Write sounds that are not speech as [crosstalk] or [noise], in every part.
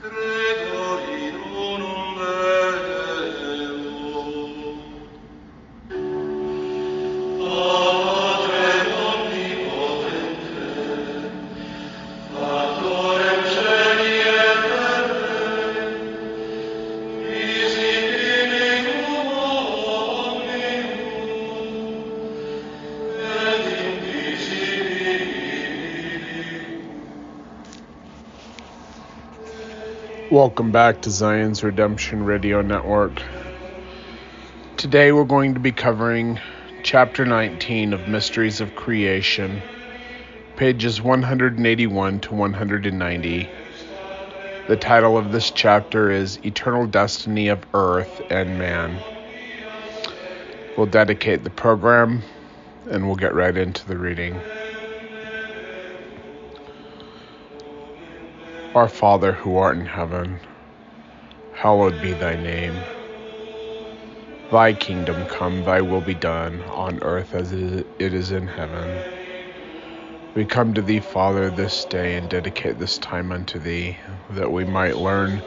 Credo Welcome back to Zion's Redemption Radio Network. Today we're going to be covering chapter 19 of Mysteries of Creation, pages 181 to 190. The title of this chapter is Eternal Destiny of Earth and Man. We'll dedicate the program and we'll get right into the reading. Our Father who art in heaven, hallowed be thy name. Thy kingdom come, thy will be done, on earth as it is in heaven. We come to thee, Father, this day and dedicate this time unto thee, that we might learn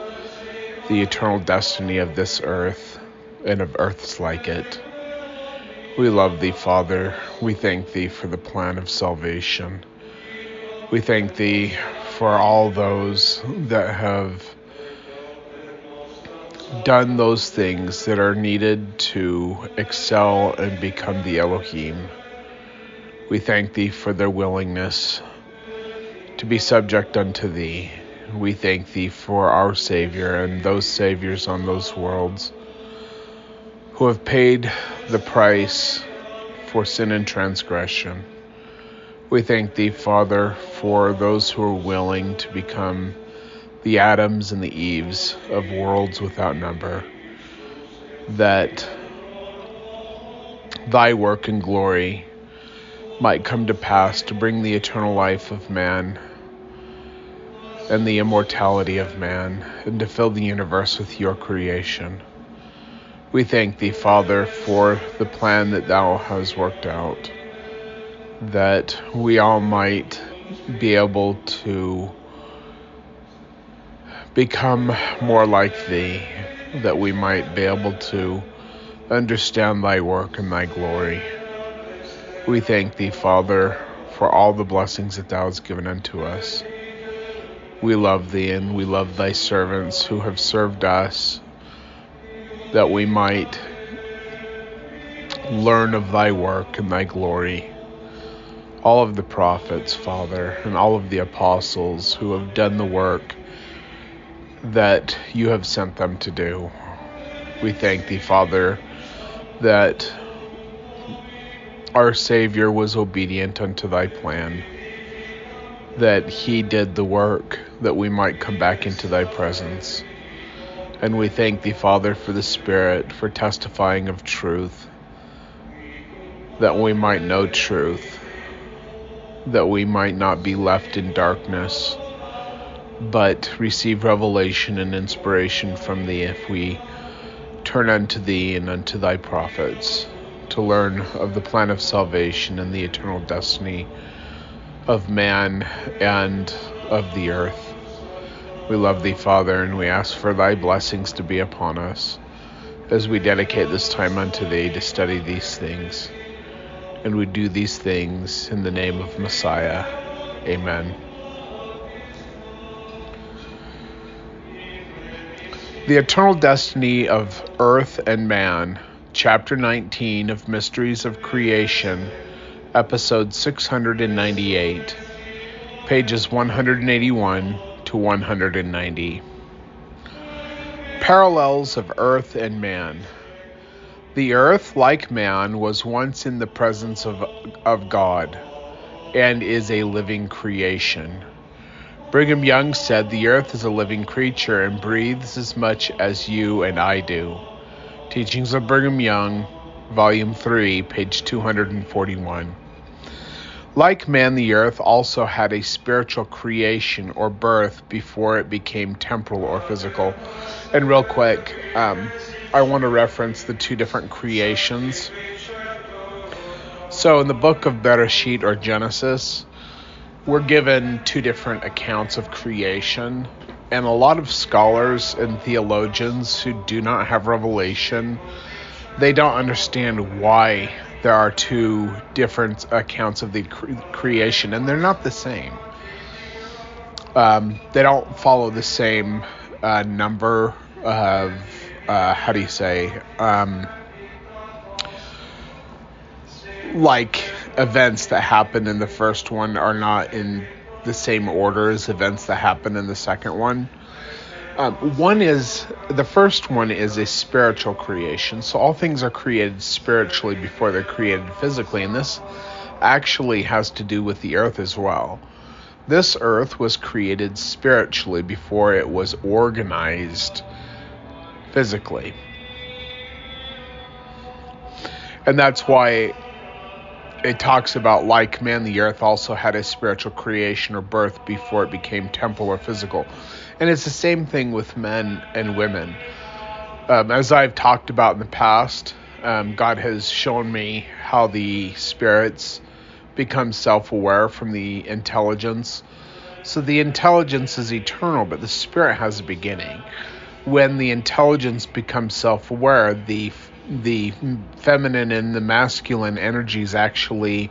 the eternal destiny of this earth and of earths like it. We love thee, Father. We thank thee for the plan of salvation. We thank thee for all those that have done those things that are needed to excel and become the Elohim. We thank thee for their willingness to be subject unto thee. We thank thee for our Savior and those Saviors on those worlds who have paid the price for sin and transgression. We thank thee, Father, for those who are willing to become the Adams and the Eves of worlds without number, that thy work and glory might come to pass to bring the eternal life of man and the immortality of man, and to fill the universe with your creation. We thank thee, Father, for the plan that thou hast worked out, that we all might be able to become more like thee, that we might be able to understand thy work and thy glory. We thank thee, Father, for all the blessings that thou hast given unto us. We love thee and we love thy servants who have served us, that we might learn of thy work and thy glory. All of the prophets, Father, and all of the apostles who have done the work that you have sent them to do. We thank thee, Father, that our Savior was obedient unto thy plan, that he did the work that we might come back into thy presence. And we thank thee, Father, for the Spirit, for testifying of truth, that we might know truth, that we might not be left in darkness but receive revelation and inspiration from thee if we turn unto thee and unto thy prophets to learn of the plan of salvation and the eternal destiny of man and of the earth. We love thee, Father, and we ask for thy blessings to be upon us as we dedicate this time unto thee to study these things. And we do these things in the name of Messiah. Amen. The Eternal Destiny of Earth and Man, Chapter 19 of Mysteries of Creation, Episode 698, pages 181 to 190. Parallels of Earth and Man. The earth, like man, was once in the presence of, of God and is a living creation. Brigham Young said the earth is a living creature and breathes as much as you and I do. Teachings of Brigham Young, Volume 3, page 241. Like man, the earth also had a spiritual creation or birth before it became temporal or physical. And real quick, um, I want to reference the two different creations. So in the book of Bereshit or Genesis, we're given two different accounts of creation, and a lot of scholars and theologians who do not have revelation, they don't understand why there are two different accounts of the cre- creation, and they're not the same. Um, they don't follow the same uh, number of uh, how do you say um, like events that happened in the first one are not in the same order as events that happen in the second one. Um, one is the first one is a spiritual creation, so all things are created spiritually before they're created physically, and this actually has to do with the earth as well. This earth was created spiritually before it was organized physically. And that's why it talks about like man the earth also had a spiritual creation or birth before it became temporal or physical. And it's the same thing with men and women. Um, as i've talked about in the past um, god has shown me how the spirits become self-aware from the intelligence. So the intelligence is eternal but the spirit has a beginning when the intelligence becomes self-aware the the feminine and the masculine energies actually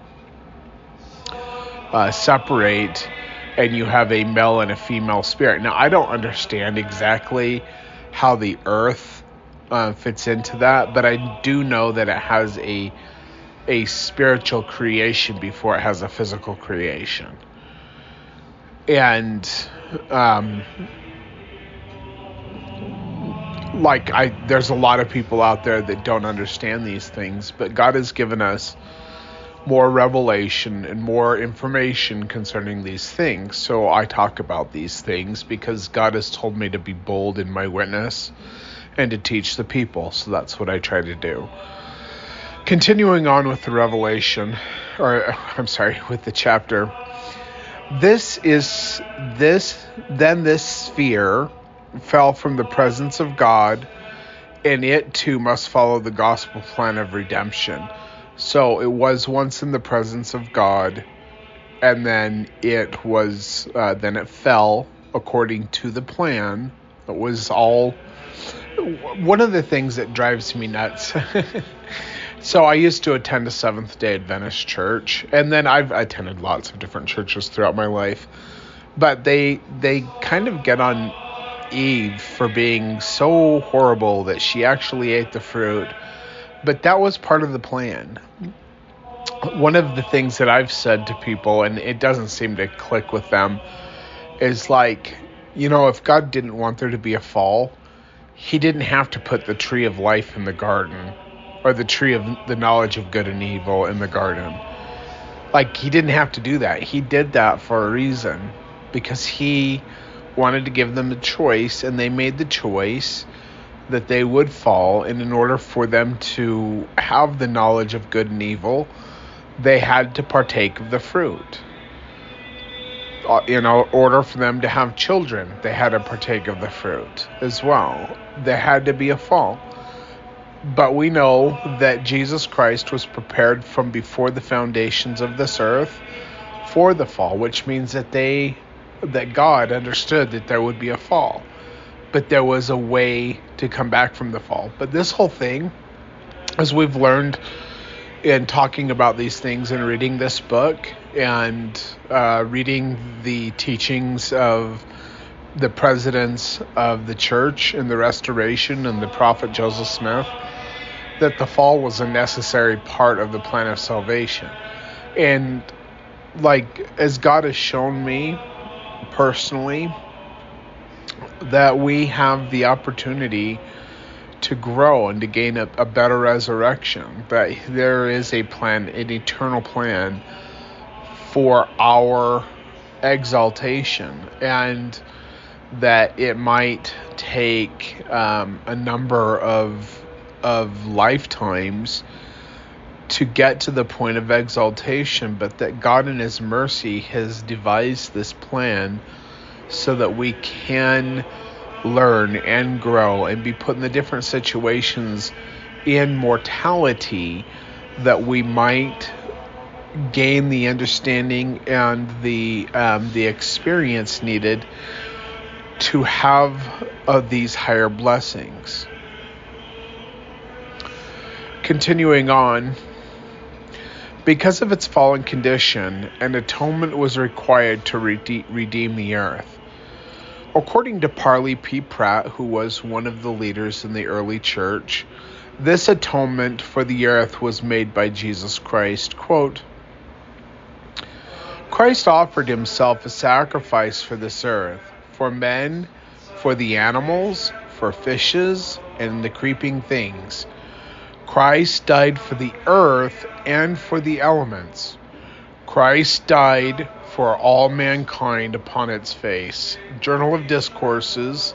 uh, separate and you have a male and a female spirit. Now, I don't understand exactly how the earth uh, fits into that, but I do know that it has a a spiritual creation before it has a physical creation. And um, like I there's a lot of people out there that don't understand these things, but God has given us more revelation and more information concerning these things. So I talk about these things because God has told me to be bold in my witness and to teach the people. So that's what I try to do. Continuing on with the revelation or [laughs] I'm sorry, [laughs] with the chapter. This is this then this sphere fell from the presence of God, and it too must follow the gospel plan of redemption. So it was once in the presence of God, and then it was, uh, then it fell according to the plan. It was all. One of the things that drives me nuts. [laughs] so I used to attend a Seventh Day Adventist church, and then I've attended lots of different churches throughout my life. But they they kind of get on Eve for being so horrible that she actually ate the fruit. But that was part of the plan. One of the things that I've said to people, and it doesn't seem to click with them, is like, you know, if God didn't want there to be a fall, He didn't have to put the tree of life in the garden or the tree of the knowledge of good and evil in the garden. Like, He didn't have to do that. He did that for a reason because He wanted to give them a choice, and they made the choice that they would fall. And in order for them to have the knowledge of good and evil, they had to partake of the fruit. Uh, in order for them to have children, they had to partake of the fruit as well. There had to be a fall. But we know that Jesus Christ was prepared from before the foundations of this earth for the fall, which means that they that God understood that there would be a fall, but there was a way to come back from the fall. But this whole thing, as we've learned in talking about these things and reading this book and uh, reading the teachings of the presidents of the church in the restoration and the prophet Joseph Smith, that the fall was a necessary part of the plan of salvation. And like as God has shown me personally that we have the opportunity to grow and to gain a, a, better resurrection. That there is a plan, an eternal plan for our exaltation, and that it might take um, a number of of lifetimes to get to the point of exaltation, but that God in His mercy has devised this plan so that we can learn and grow and be put in the different situations in mortality that we might gain the understanding and the um, the experience needed to have of these higher blessings. Continuing on, because of its fallen condition, an atonement was required to rede- redeem the earth. According to Parley P. Pratt, who was one of the leaders in the early church, this atonement for the earth was made by Jesus Christ. Quote, Christ offered himself a sacrifice for this earth, for men, for the animals, for fishes, and the creeping things. Christ died for the earth and for the elements. Christ died for all mankind upon its face. Journal of Discourses,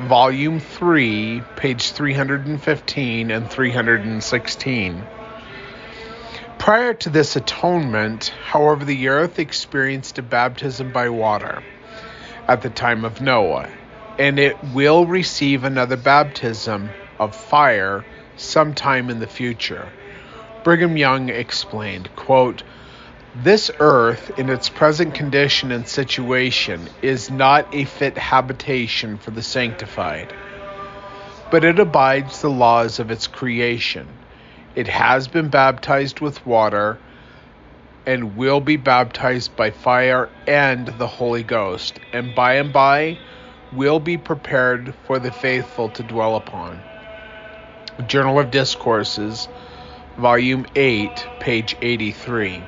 Volume 3, page 315 and 316. Prior to this atonement, however, the earth experienced a baptism by water at the time of Noah, and it will receive another baptism of fire sometime in the future. Brigham Young explained, quote, this earth, in its present condition and situation, is not a fit habitation for the sanctified, but it abides the laws of its creation. It has been baptized with water and will be baptized by fire and the Holy Ghost, and by and by will be prepared for the faithful to dwell upon. Journal of Discourses, Volume 8, page 83,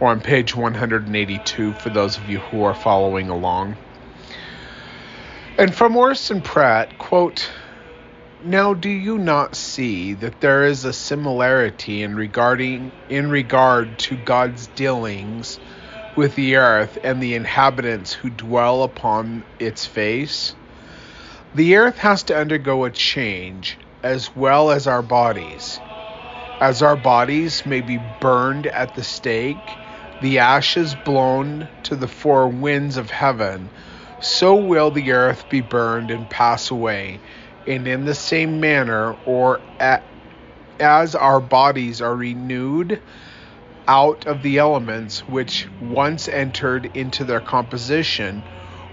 or on page 182 for those of you who are following along. And from Orson Pratt, quote, now do you not see that there is a similarity in regarding in regard to God's dealings with the earth and the inhabitants who dwell upon its face? The earth has to undergo a change as well as our bodies. As our bodies may be burned at the stake, the ashes blown to the four winds of heaven, so will the earth be burned and pass away. And in the same manner, or at, as our bodies are renewed out of the elements which once entered into their composition,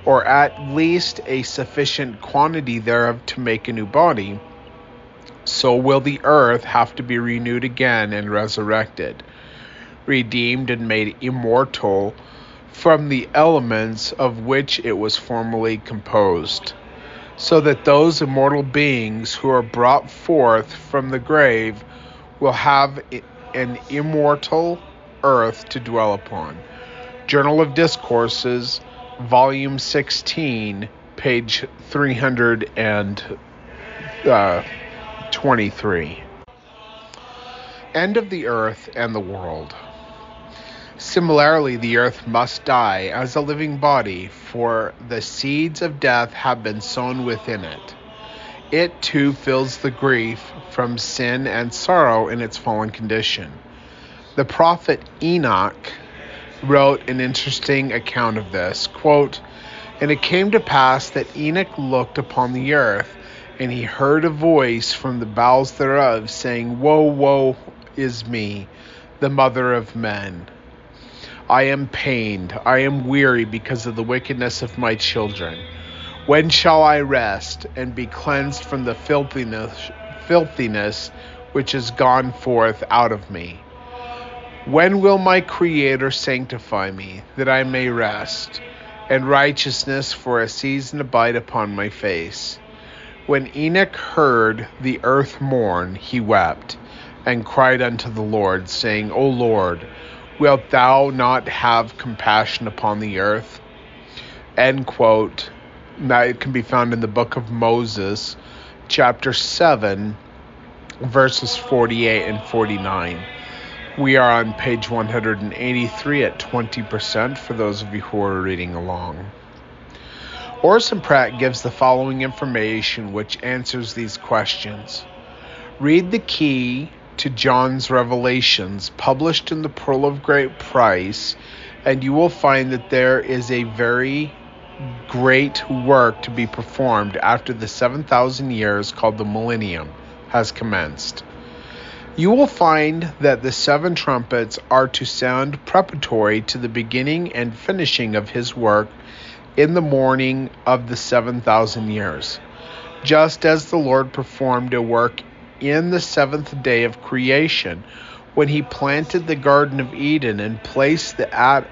or at least a sufficient quantity thereof to make a new body, so will the earth have to be renewed again and resurrected, redeemed and made immortal from the elements of which it was formerly composed, so that those immortal beings who are brought forth from the grave will have an immortal earth to dwell upon. Journal of Discourses, Volume 16, page 323. End of the earth and the world. Similarly, the earth must die as a living body, for the seeds of death have been sown within it. It too feels the grief from sin and sorrow in its fallen condition. The prophet Enoch wrote an interesting account of this. Quote, And it came to pass that Enoch looked upon the earth, and he heard a voice from the bowels thereof, saying, Woe, woe is me, the mother of men. I am pained, I am weary because of the wickedness of my children. When shall I rest and be cleansed from the filthiness, filthiness which is gone forth out of me? When will my Creator sanctify me, that I may rest, and righteousness for a season abide upon my face? When Enoch heard the earth mourn, he wept, and cried unto the Lord, saying, O Lord, wilt thou not have compassion upon the earth? End quote. That can be found in the book of Moses, chapter 7, verses 48 and 49. We are on page 183 at 20% for those of you who are reading along. Orson Pratt gives the following information which answers these questions. Read the key to John's Revelations, published in the Pearl of Great Price, and you will find that there is a very great work to be performed after the 7,000 years called the Millennium has commenced. You will find that the seven trumpets are to sound preparatory to the beginning and finishing of his work in the morning of the 7,000 years. Just as the Lord performed a work in the seventh day of creation when he planted the Garden of Eden and placed the, Ad-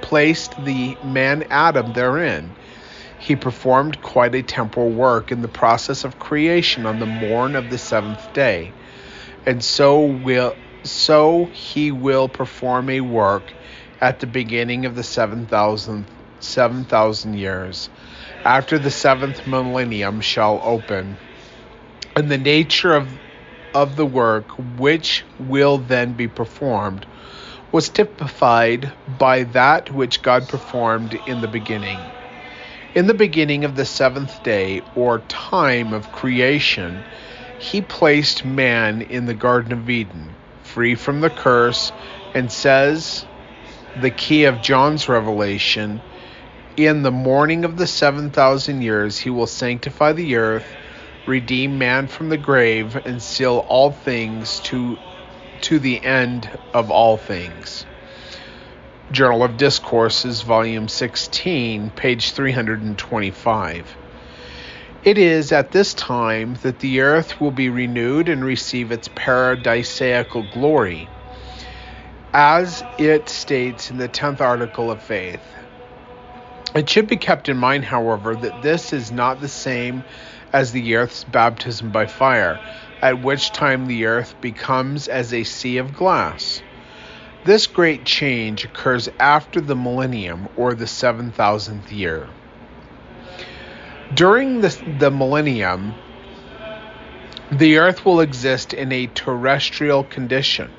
placed the man Adam therein. He performed quite a temporal work in the process of creation on the morn of the seventh day, and so will so he will perform a work at the beginning of the 7,000 7,000 years. After the seventh millennium shall open, and the nature of of the work which will then be performed was typified by that which God performed in the beginning. In the beginning of the seventh day, or time of creation, he placed man in the Garden of Eden, free from the curse, and says, the key of John's revelation, in the morning of the 7,000 years, he will sanctify the earth redeem man from the grave, and seal all things to, to the end of all things. Journal of Discourses, Volume 16, page 325. It is at this time that the earth will be renewed and receive its paradisaical glory, as it states in the 10th article of faith. It should be kept in mind, however, that this is not the same as the earth's baptism by fire, at which time the earth becomes as a sea of glass. This great change occurs after the millennium or the 7,000th year. During the, the millennium, the earth will exist in a terrestrial condition,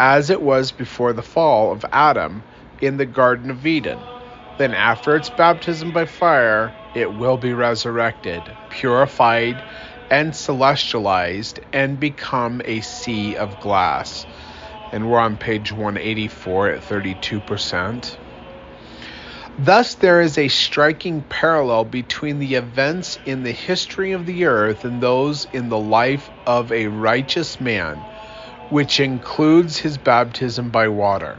as it was before the fall of Adam in the Garden of Eden. Then, after its baptism by fire, it will be resurrected, purified, and celestialized, and become a sea of glass. And we're on page 184 at 32%. Thus, there is a striking parallel between the events in the history of the earth and those in the life of a righteous man, which includes his baptism by water,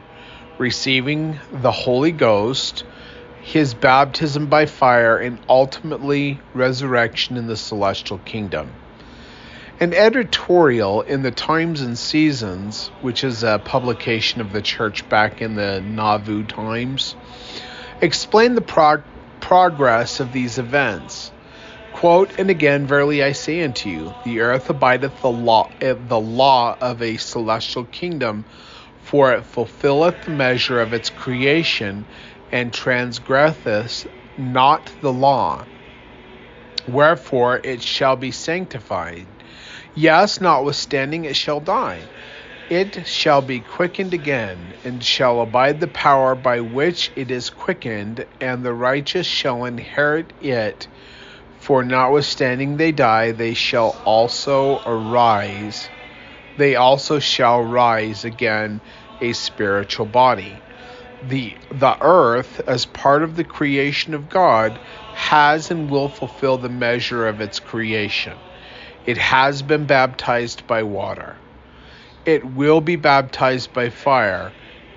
receiving the Holy Ghost his baptism by fire, and ultimately resurrection in the celestial kingdom. An editorial in the Times and Seasons, which is a publication of the church back in the Nauvoo times, explained the prog- progress of these events. Quote, and again, verily I say unto you, the earth abideth the law, eh, the law of a celestial kingdom, for it fulfilleth the measure of its creation, and transgresseth not the law. Wherefore it shall be sanctified. Yes, notwithstanding it shall die. It shall be quickened again, and shall abide the power by which it is quickened, and the righteous shall inherit it. For notwithstanding they die, they shall also arise. They also shall rise again a spiritual body the the earth as part of the creation of God has and will fulfill the measure of its creation. It has been baptized by water. It will be baptized by fire.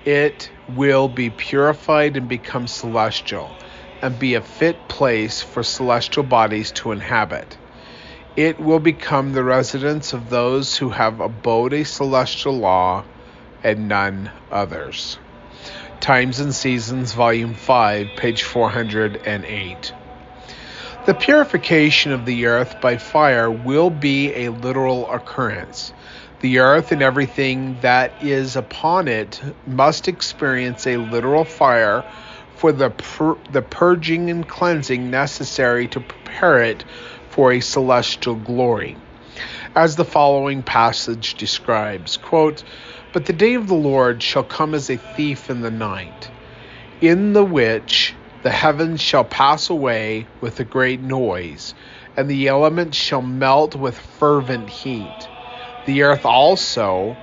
It will be purified and become celestial and be a fit place for celestial bodies to inhabit. It will become the residence of those who have abode a celestial law and none others. Times and Seasons, Volume 5, page 408. The purification of the earth by fire will be a literal occurrence. The earth and everything that is upon it must experience a literal fire for the, pur- the purging and cleansing necessary to prepare it for a celestial glory. As the following passage describes, quote, but the day of the Lord shall come as a thief in the night, in the which the heavens shall pass away with a great noise, and the elements shall melt with fervent heat. The earth also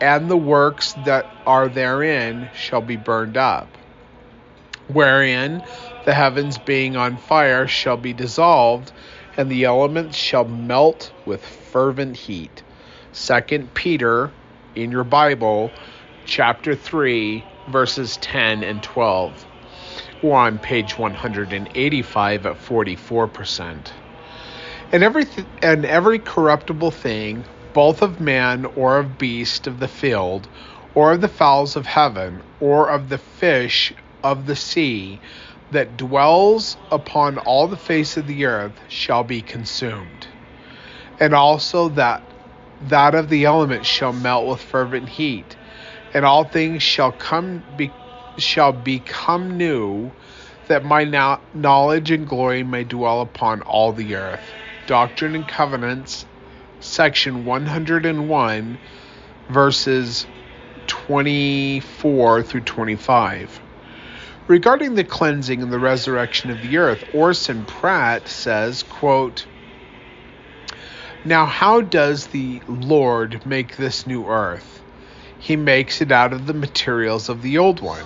and the works that are therein shall be burned up, wherein the heavens being on fire shall be dissolved, and the elements shall melt with fervent heat. 2 Peter in your Bible, chapter 3, verses 10 and 12. We're on page 185 at 44%. And every, th- and every corruptible thing, both of man or of beast of the field, or of the fowls of heaven, or of the fish of the sea, that dwells upon all the face of the earth, shall be consumed. And also that that of the elements shall melt with fervent heat, and all things shall come be, shall become new, that my now, knowledge and glory may dwell upon all the earth. Doctrine and Covenants, section 101, verses 24 through 25. Regarding the cleansing and the resurrection of the earth, Orson Pratt says, quote, Now how does the Lord make this new earth? He makes it out of the materials of the old one.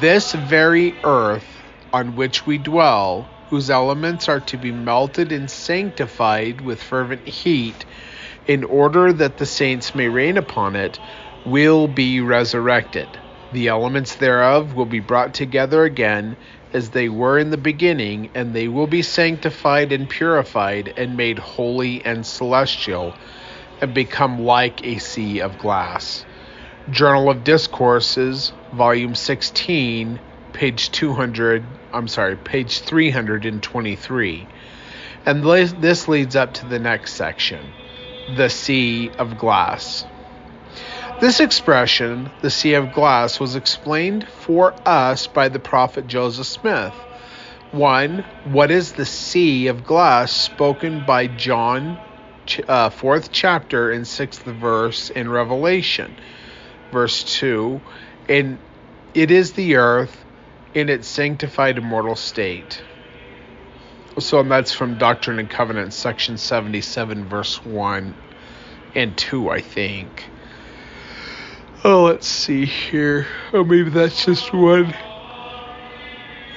This very earth on which we dwell, whose elements are to be melted and sanctified with fervent heat, in order that the saints may reign upon it, will be resurrected. The elements thereof will be brought together again as they were in the beginning, and they will be sanctified and purified, and made holy and celestial, and become like a sea of glass. Journal of Discourses, Volume 16, page 200, I'm sorry, page 323. And this leads up to the next section the sea of glass. This expression, the sea of glass, was explained for us by the prophet Joseph Smith. 1. What is the sea of glass spoken by John, uh, 4th chapter and 6th verse in Revelation? Verse 2. And it is the earth in its sanctified immortal state. So that's from Doctrine and Covenants, section 77, verse 1 and 2, I think. Oh, let's see here. Oh, maybe that's just one.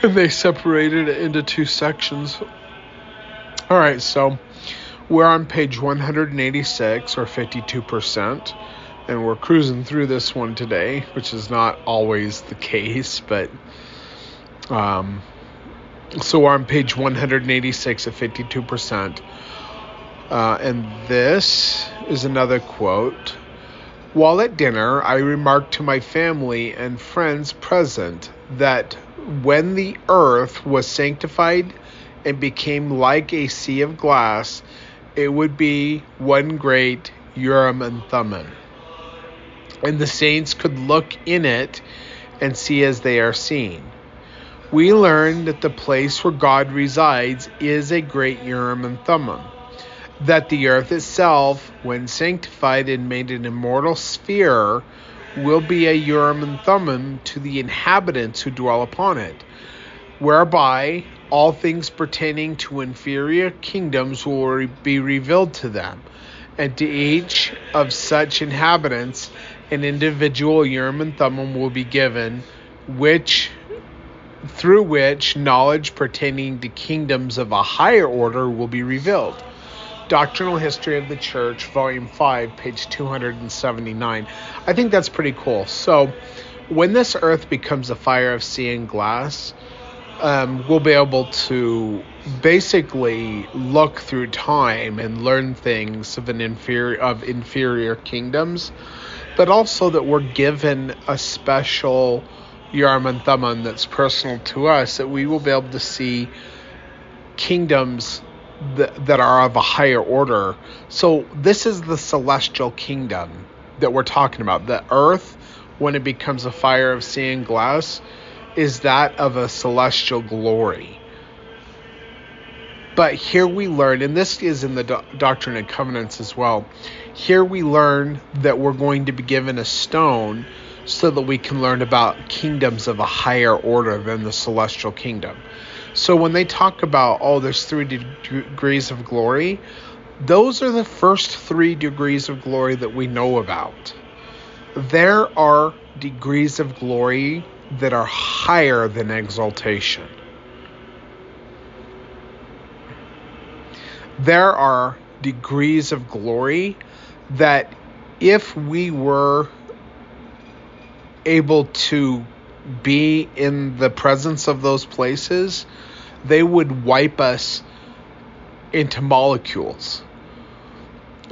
And they separated it into two sections. All right, so we're on page 186 or 52%, and we're cruising through this one today, which is not always the case, but um, so we're on page 186 at 52%. Uh, and this is another quote. While at dinner, I remarked to my family and friends present that when the earth was sanctified and became like a sea of glass, it would be one great Urim and Thummim. And the saints could look in it and see as they are seen. We learn that the place where God resides is a great Urim and Thummim that the earth itself, when sanctified and made an immortal sphere, will be a Urim and Thummim to the inhabitants who dwell upon it, whereby all things pertaining to inferior kingdoms will be revealed to them, and to each of such inhabitants an individual Urim and Thummim will be given, which through which knowledge pertaining to kingdoms of a higher order will be revealed. Doctrinal History of the Church, Volume 5, page 279. I think that's pretty cool. So, when this earth becomes a fire of sea and glass, um, we'll be able to basically look through time and learn things of an inferior of inferior kingdoms, but also that we're given a special Urim and that's personal to us that we will be able to see kingdoms that, are of a higher order. So this is the celestial kingdom that we're talking about. The earth, when it becomes a fire of sea and glass, is that of a celestial glory. But here we learn, and this is in the Do- Doctrine and Covenants as well. Here we learn that we're going to be given a stone so that we can learn about kingdoms of a higher order than the celestial kingdom. So when they talk about, oh, there's three de- degrees of glory, those are the first three degrees of glory that we know about. There are degrees of glory that are higher than exaltation. There are degrees of glory that if we were able to be in the presence of those places, they would wipe us into molecules.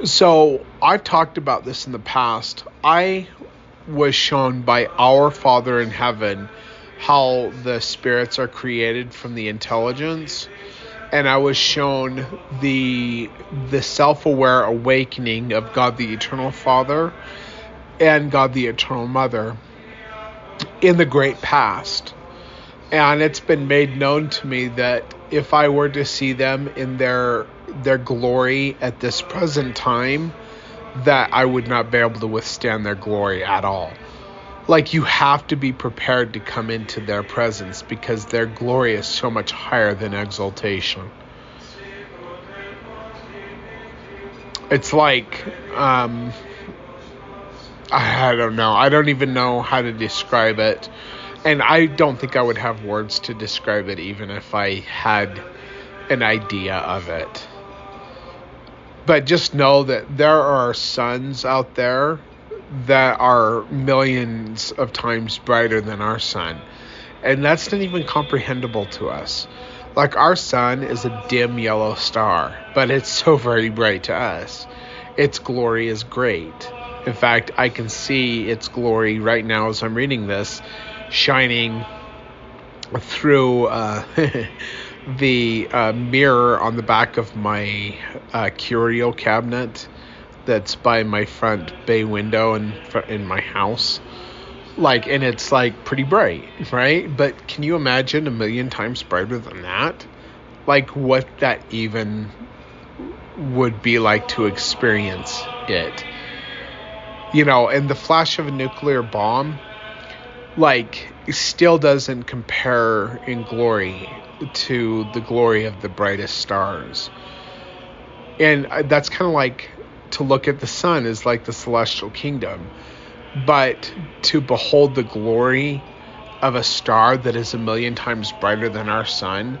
So I've talked about this in the past. I was shown by our Father in heaven how the spirits are created from the intelligence and I was shown the the self-aware awakening of God the eternal Father and God the eternal Mother in the great past. And it's been made known to me that if I were to see them in their their glory at this present time, that I would not be able to withstand their glory at all. Like you have to be prepared to come into their presence because their glory is so much higher than exaltation. It's like um, I don't know. I don't even know how to describe it. And I don't think I would have words to describe it even if I had an idea of it. But just know that there are suns out there that are millions of times brighter than our sun. And that's not even comprehensible to us. Like our sun is a dim yellow star, but it's so very bright to us. Its glory is great. In fact, I can see its glory right now as I'm reading this, shining through uh, [laughs] the uh, mirror on the back of my uh, curio cabinet that's by my front bay window in in my house. Like, and it's like pretty bright, right? But can you imagine a million times brighter than that? Like, what that even would be like to experience it you know, and the flash of a nuclear bomb, like, still doesn't compare in glory to the glory of the brightest stars. And uh, that's kind of like to look at the sun is like the celestial kingdom. But to behold the glory of a star that is a million times brighter than our sun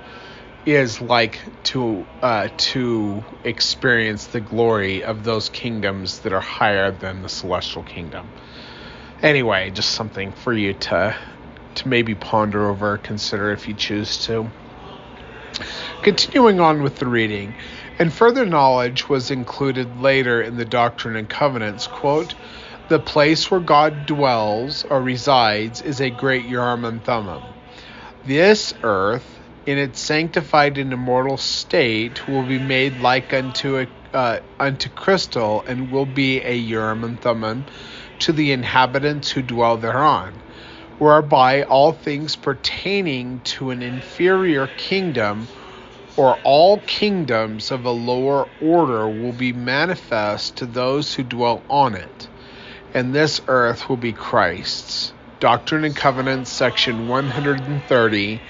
is like to uh, to experience the glory of those kingdoms that are higher than the celestial kingdom. Anyway, just something for you to to maybe ponder over, consider if you choose to. Continuing on with the reading, and further knowledge was included later in the Doctrine and Covenants. Quote, the place where God dwells or resides is a great Urim and Thummim. This earth in its sanctified and immortal state will be made like unto a, uh, unto crystal and will be a Urim and Thummim to the inhabitants who dwell thereon, whereby all things pertaining to an inferior kingdom or all kingdoms of a lower order will be manifest to those who dwell on it, and this earth will be Christ's. Doctrine and Covenants, section 130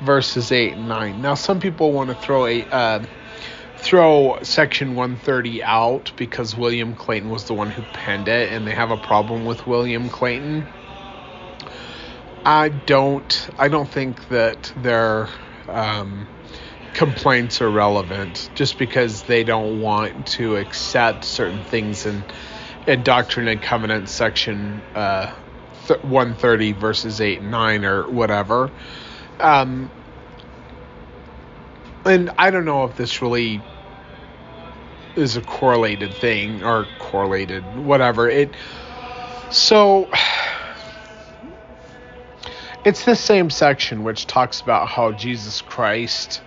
verses 8 and 9. Now, some people want to throw a uh, throw section 130 out because William Clayton was the one who penned it, and they have a problem with William Clayton. I don't. I don't think that their um, complaints are relevant just because they don't want to accept certain things in in Doctrine and Covenants section uh, 130 verses 8 and 9 or whatever um, and I don't know if this really is a correlated thing or correlated, whatever. It so [sighs] it's the same section which talks about how Jesus Christ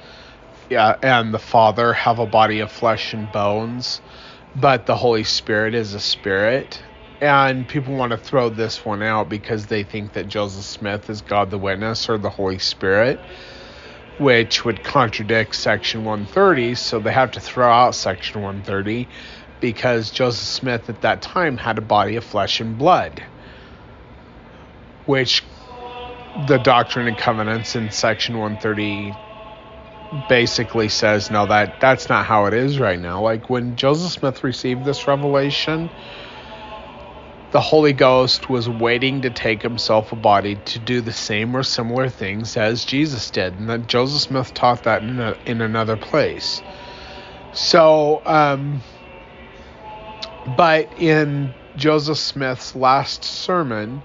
yeah, and the Father have a body of flesh and bones, but the Holy Spirit is a spirit. And people want to throw this one out because they think that Joseph Smith is God the Witness or the Holy Spirit, which would contradict Section 130. So they have to throw out Section 130 because Joseph Smith at that time had a body of flesh and blood, which the Doctrine and Covenants in Section 130 basically says no that that's not how it is right now like when joseph smith received this revelation the Holy Ghost was waiting to take himself a body to do the same or similar things as Jesus did, and that Joseph Smith taught that in, a, in another place. So, um, but in Joseph Smith's last sermon,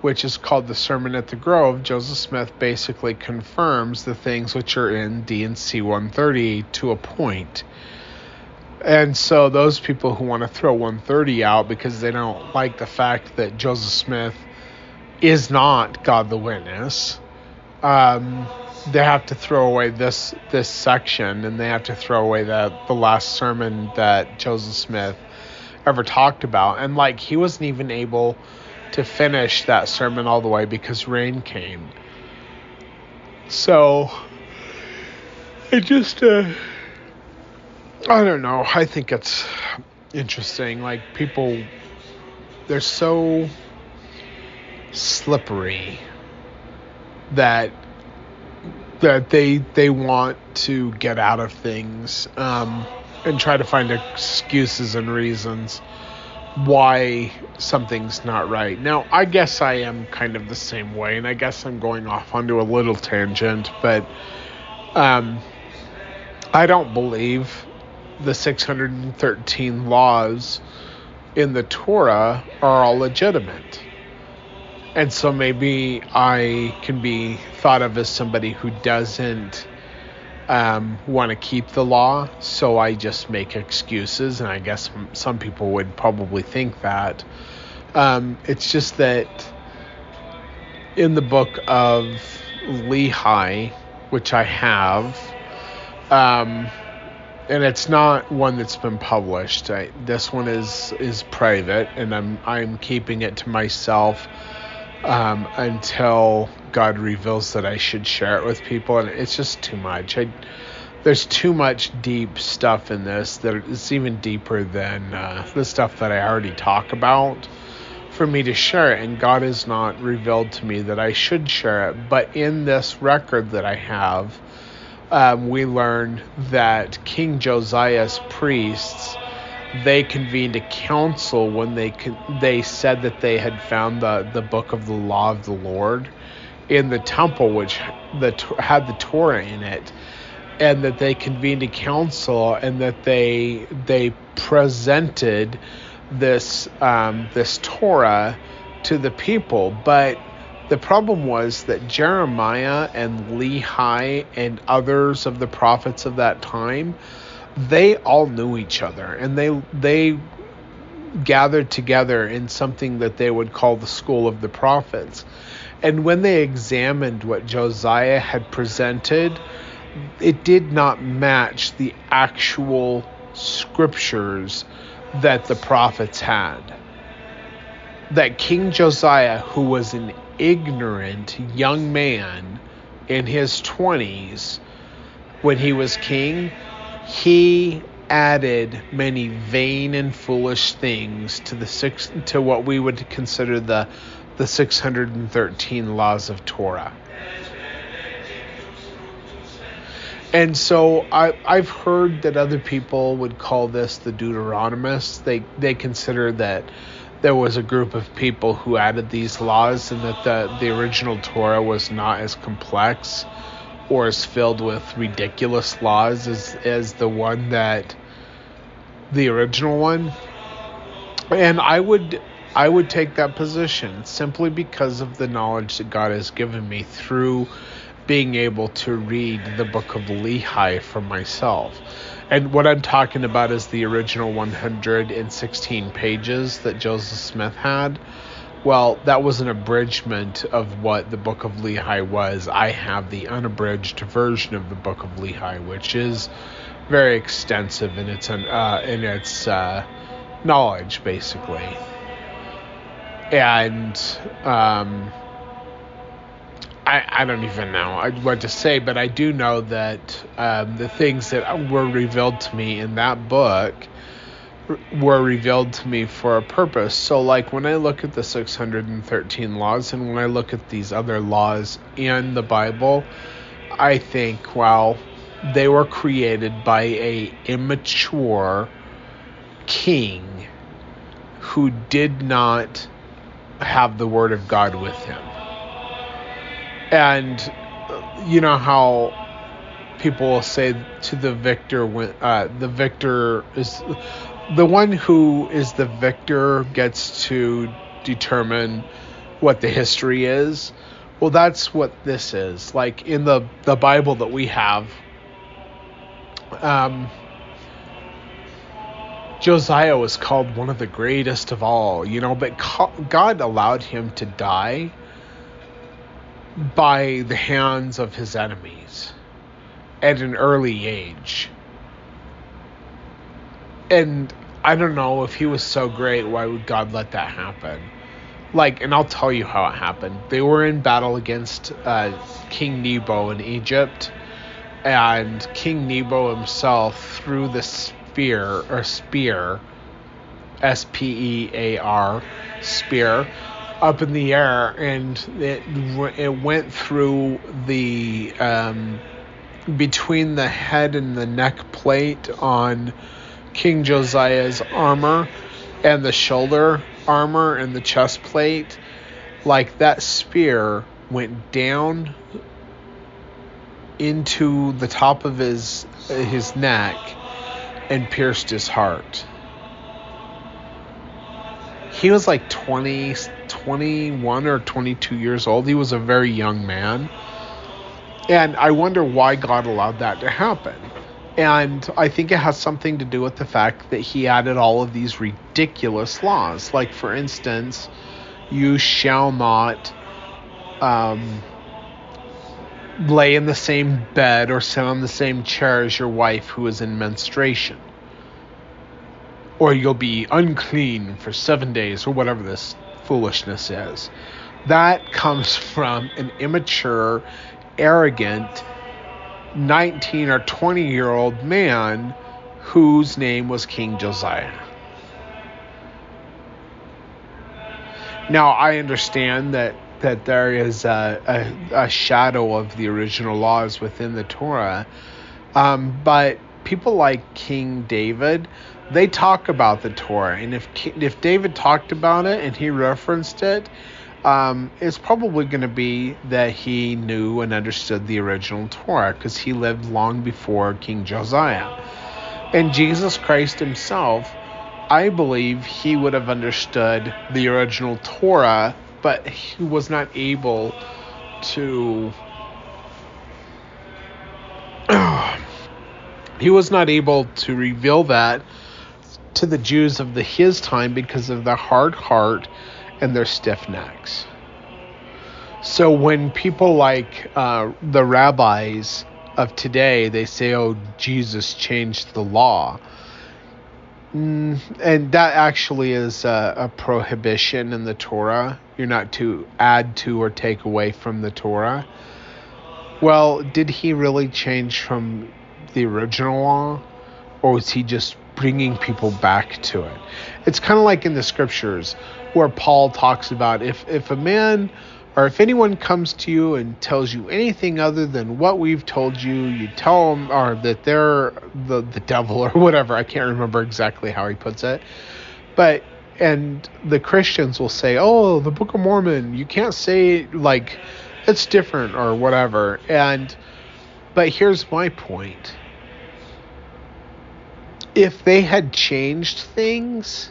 which is called the Sermon at the Grove, Joseph Smith basically confirms the things which are in D&C 130 to a point. And so those people who want to throw 130 out because they don't like the fact that Joseph Smith is not God the witness, um, they have to throw away this this section and they have to throw away that the last sermon that Joseph Smith ever talked about. And like he wasn't even able to finish that sermon all the way because rain came. So it just uh, I don't know. I think it's interesting. Like people they're so slippery that that they they want to get out of things um, and try to find excuses and reasons why something's not right. Now, I guess I am kind of the same way, and I guess I'm going off onto a little tangent, but um, I don't believe the 613 laws in the Torah are all legitimate. And so maybe I can be thought of as somebody who doesn't um, want to keep the law, so I just make excuses, and I guess some people would probably think that. Um, it's just that in the book of Lehi, which I have, um, and it's not one that's been published. I, this one is is private, and I'm I'm keeping it to myself um, until God reveals that I should share it with people, and it's just too much. I, there's too much deep stuff in this that it's even deeper than uh, the stuff that I already talk about for me to share it, and God has not revealed to me that I should share it. But in this record that I have, um, we learned that King Josiah's priests they convened a council when they they said that they had found the the book of the law of the Lord in the temple, which the had the Torah in it, and that they convened a council and that they they presented this um, this Torah to the people, but the problem was that Jeremiah and Lehi and others of the prophets of that time they all knew each other and they they gathered together in something that they would call the school of the prophets. And when they examined what Josiah had presented, it did not match the actual scriptures that the prophets had. That King Josiah, who was an ignorant young man in his 20s when he was king, he added many vain and foolish things to the six to what we would consider the the 613 laws of Torah. And so I, I've heard that other people would call this the Deuteronomist. They they consider that there was a group of people who added these laws and that the, the original Torah was not as complex or as filled with ridiculous laws as as the one that the original one. And I would I would take that position simply because of the knowledge that God has given me through being able to read the book of Lehi for myself. And what I'm talking about is the original 116 pages that Joseph Smith had. Well, that was an abridgment of what the Book of Lehi was. I have the unabridged version of the Book of Lehi, which is very extensive in its uh, in its uh, knowledge, basically. And um, I I don't even know what to say, but I do know that um, the things that were revealed to me in that book were revealed to me for a purpose. So, like when I look at the 613 laws and when I look at these other laws in the Bible, I think, well, they were created by a immature king who did not have the word of God with him. And you know how people say to the victor when uh, the victor is the one who is the victor gets to determine what the history is. Well, that's what this is. Like in the the Bible that we have, um, Josiah was called one of the greatest of all, you know, but God allowed him to die by the hands of his enemies at an early age. And I don't know if he was so great, why would God let that happen? Like, and I'll tell you how it happened. They were in battle against uh, King Nebo in Egypt, and King Nebo himself threw the spear or spear, S P E A R, spear, up in the air, and it it went through the um, between the head and the neck plate on King Josiah's armor and the shoulder armor and the chest plate. Like that spear went down into the top of his his neck and pierced his heart. He was like 20, 21 or 22 years old. He was a very young man. And I wonder why God allowed that to happen. And I think it has something to do with the fact that he added all of these ridiculous laws. Like, for instance, you shall not um, lay in the same bed or sit on the same chair as your wife who is in menstruation. Or you'll be unclean for seven days, or whatever this foolishness is. That comes from an immature, arrogant, 19 or 20 year old man whose name was King Josiah. Now, I understand that that there is a, a, a shadow of the original laws within the Torah. Um, but people like King David, they talk about the Torah, and if if David talked about it and he referenced it, um, it's probably going to be that he knew and understood the original Torah because he lived long before King Josiah. And Jesus Christ himself, I believe he would have understood the original Torah but he was not able to. [clears throat] he was not able to reveal that to the Jews of the his time because of their hard heart and their stiff necks. So when people like uh, the rabbis of today, they say, "Oh, Jesus changed the law," mm, and that actually is a, a prohibition in the Torah you're not to add to or take away from the Torah. Well, did he really change from the original law? Or was he just bringing people back to it? It's kind of like in the scriptures where Paul talks about if, if a man or if anyone comes to you and tells you anything other than what we've told you, you tell them or that they're the, the devil or whatever. I can't remember exactly how he puts it. But and the Christians will say, "Oh, the Book of Mormon, you can't say like it's different or whatever." And but here's my point. If they had changed things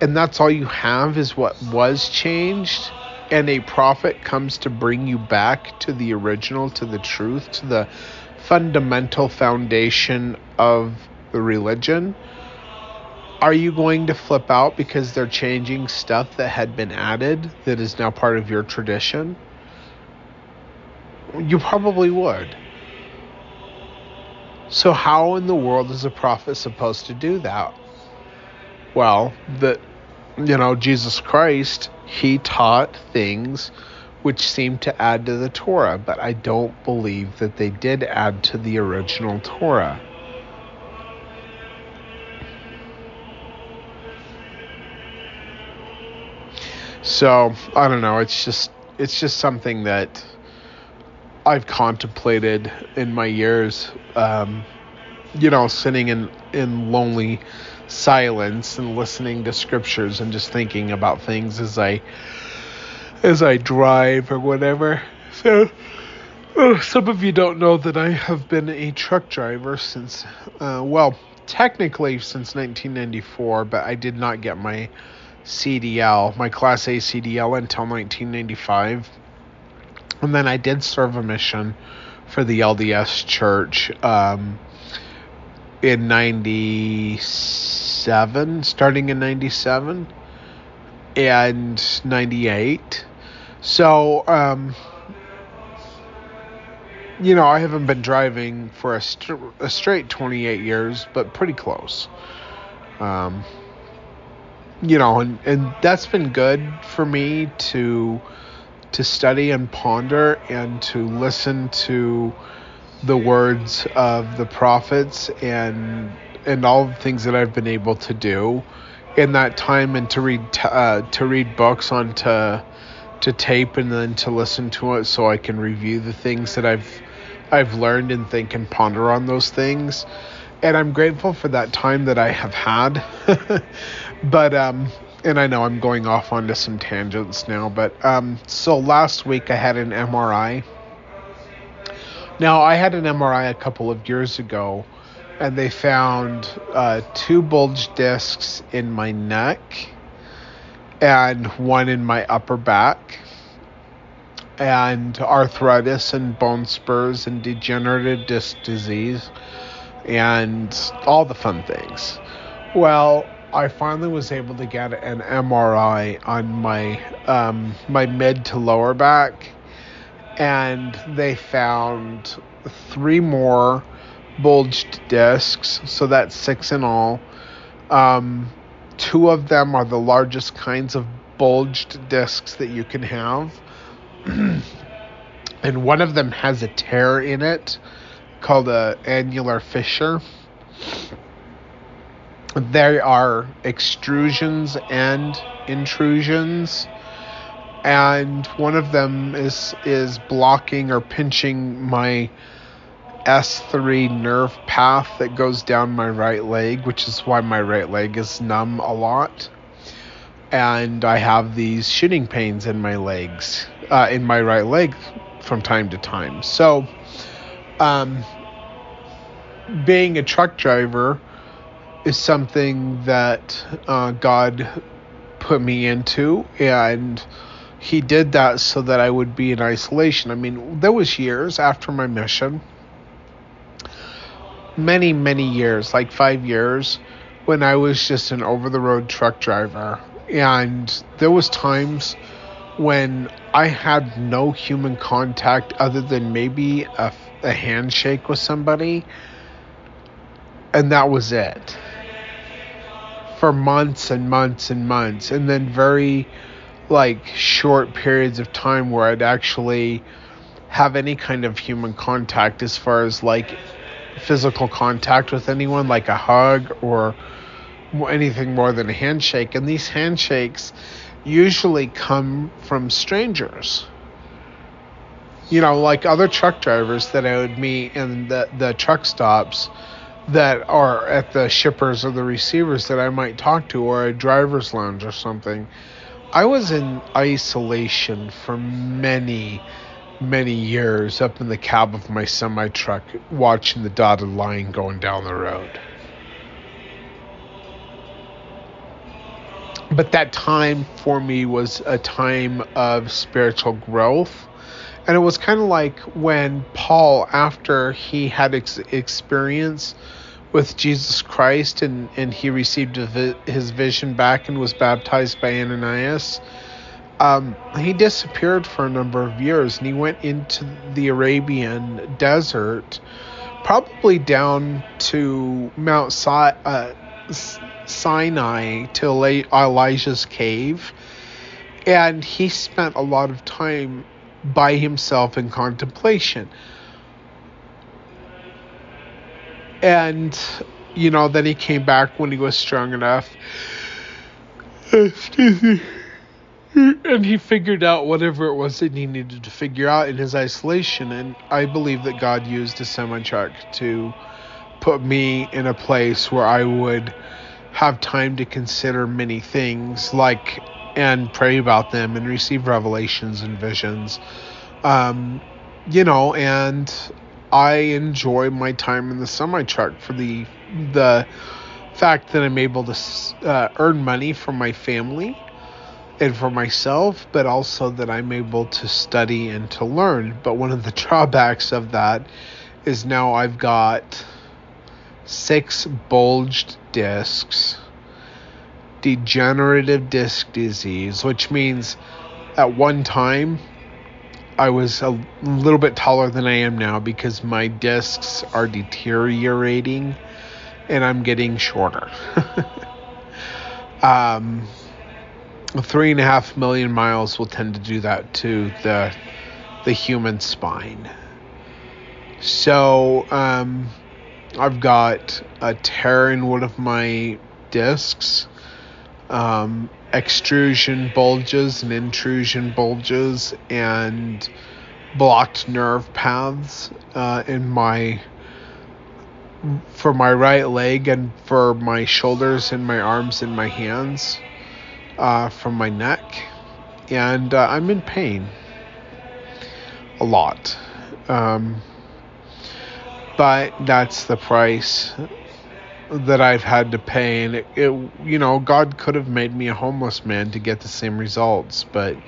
and that's all you have is what was changed and a prophet comes to bring you back to the original, to the truth, to the fundamental foundation of the religion, are you going to flip out because they're changing stuff that had been added that is now part of your tradition? You probably would. So how in the world is a prophet supposed to do that? Well, that you know, Jesus Christ, he taught things which seemed to add to the Torah, but I don't believe that they did add to the original Torah. So I don't know. It's just it's just something that I've contemplated in my years. Um, you know, sitting in in lonely silence and listening to scriptures and just thinking about things as I as I drive or whatever. So. Oh, some of you don't know that I have been a truck driver since, uh, well, technically since 1994, but I did not get my CDL, my Class A CDL until 1995. And then I did serve a mission for the LDS Church um, in 97, starting in 97 and 98. So, um, you know, I haven't been driving for a, st- a straight 28 years, but pretty close. Um, you know, and, and that's been good for me to to study and ponder and to listen to the words of the prophets and and all the things that I've been able to do in that time and to read t- uh, to read books onto to tape and then to listen to it so I can review the things that I've I've learned and think and ponder on those things. And I'm grateful for that time that I have had. [laughs] but um and I know I'm going off onto some tangents now, but um so last week I had an MRI. Now I had an MRI a couple of years ago and they found uh, two bulge discs in my neck and one in my upper back and arthritis and bone spurs and degenerative disc disease and all the fun things. Well, I finally was able to get an MRI on my um, my mid to lower back, and they found three more bulged discs, so that's six in all. Um, two of them are the largest kinds of bulged discs that you can have. [clears throat] and one of them has a tear in it called a annular fissure. There are extrusions and intrusions and one of them is is blocking or pinching my S3 nerve path that goes down my right leg, which is why my right leg is numb a lot. And I have these shooting pains in my legs, uh, in my right leg from time to time. So, um, being a truck driver is something that uh, God put me into, and He did that so that I would be in isolation. I mean, there was years after my mission many many years like five years when i was just an over the road truck driver and there was times when i had no human contact other than maybe a, a handshake with somebody and that was it for months and months and months and then very like short periods of time where i'd actually have any kind of human contact as far as like physical contact with anyone, like a hug or anything more than a handshake. And these handshakes usually come from strangers. You know, like other truck drivers that I would meet in the, the truck stops that are at the shippers or the receivers that I might talk to, or a driver's lounge or something. I was in isolation for many many years up in the cab of my semi truck watching the dotted line going down the road. But that time for me was a time of spiritual growth. And it was kind of like when Paul, after he had ex- experience with Jesus Christ and, and he received his vision back and was baptized by Ananias, um, he disappeared for a number of years and he went into the Arabian desert, probably down to Mount si- uh, Sinai to Elijah's cave. And he spent a lot of time by himself in contemplation. And, you know, then he came back when he was strong enough. And he figured out whatever it was that he needed to figure out in his isolation. And I believe that God used a semi truck to put me in a place where I would have time to consider many things, like and pray about them and receive revelations and visions. Um, you know, and I enjoy my time in the semi truck for the the fact that I'm able to uh, earn money for my family and for myself, but also that I'm able to study and to learn. But one of the [laughs] drawbacks of that is now I've got six bulged discs, degenerative disc disease, which means at one time I was a little bit taller than I am now because my discs are deteriorating and I'm getting shorter. [laughs] um, three and a half million miles will tend to do that to the the human spine. So um, I've got a tear in one of my discs, um, extrusion bulges and intrusion bulges, and blocked nerve paths uh, in my for my right leg and for my shoulders and my arms and my hands uh, from my neck, and uh, I'm in pain a lot. Um, but that's the price that I've had to pay, and it, it, you know, God could have made me a homeless man to get the same results, but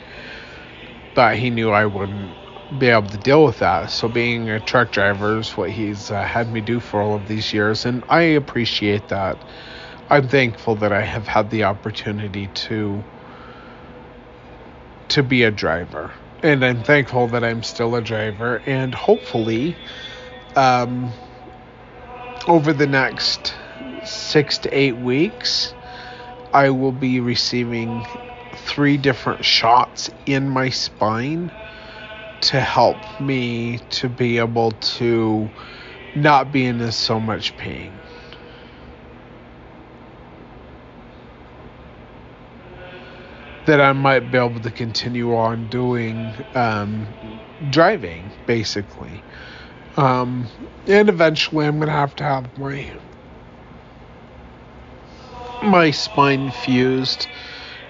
but He knew I wouldn't be able to deal with that. So being a truck driver is what He's uh, had me do for all of these years, and I appreciate that. I'm thankful that I have had the opportunity to to be a driver, and I'm thankful that I'm still a driver, and hopefully, um, over the next six to eight weeks, I will be receiving three different shots in my spine to help me to be able to not be in so much pain. that I might be able to continue on doing um, driving, basically. Um, and eventually, I'm gonna have to have my my spine fused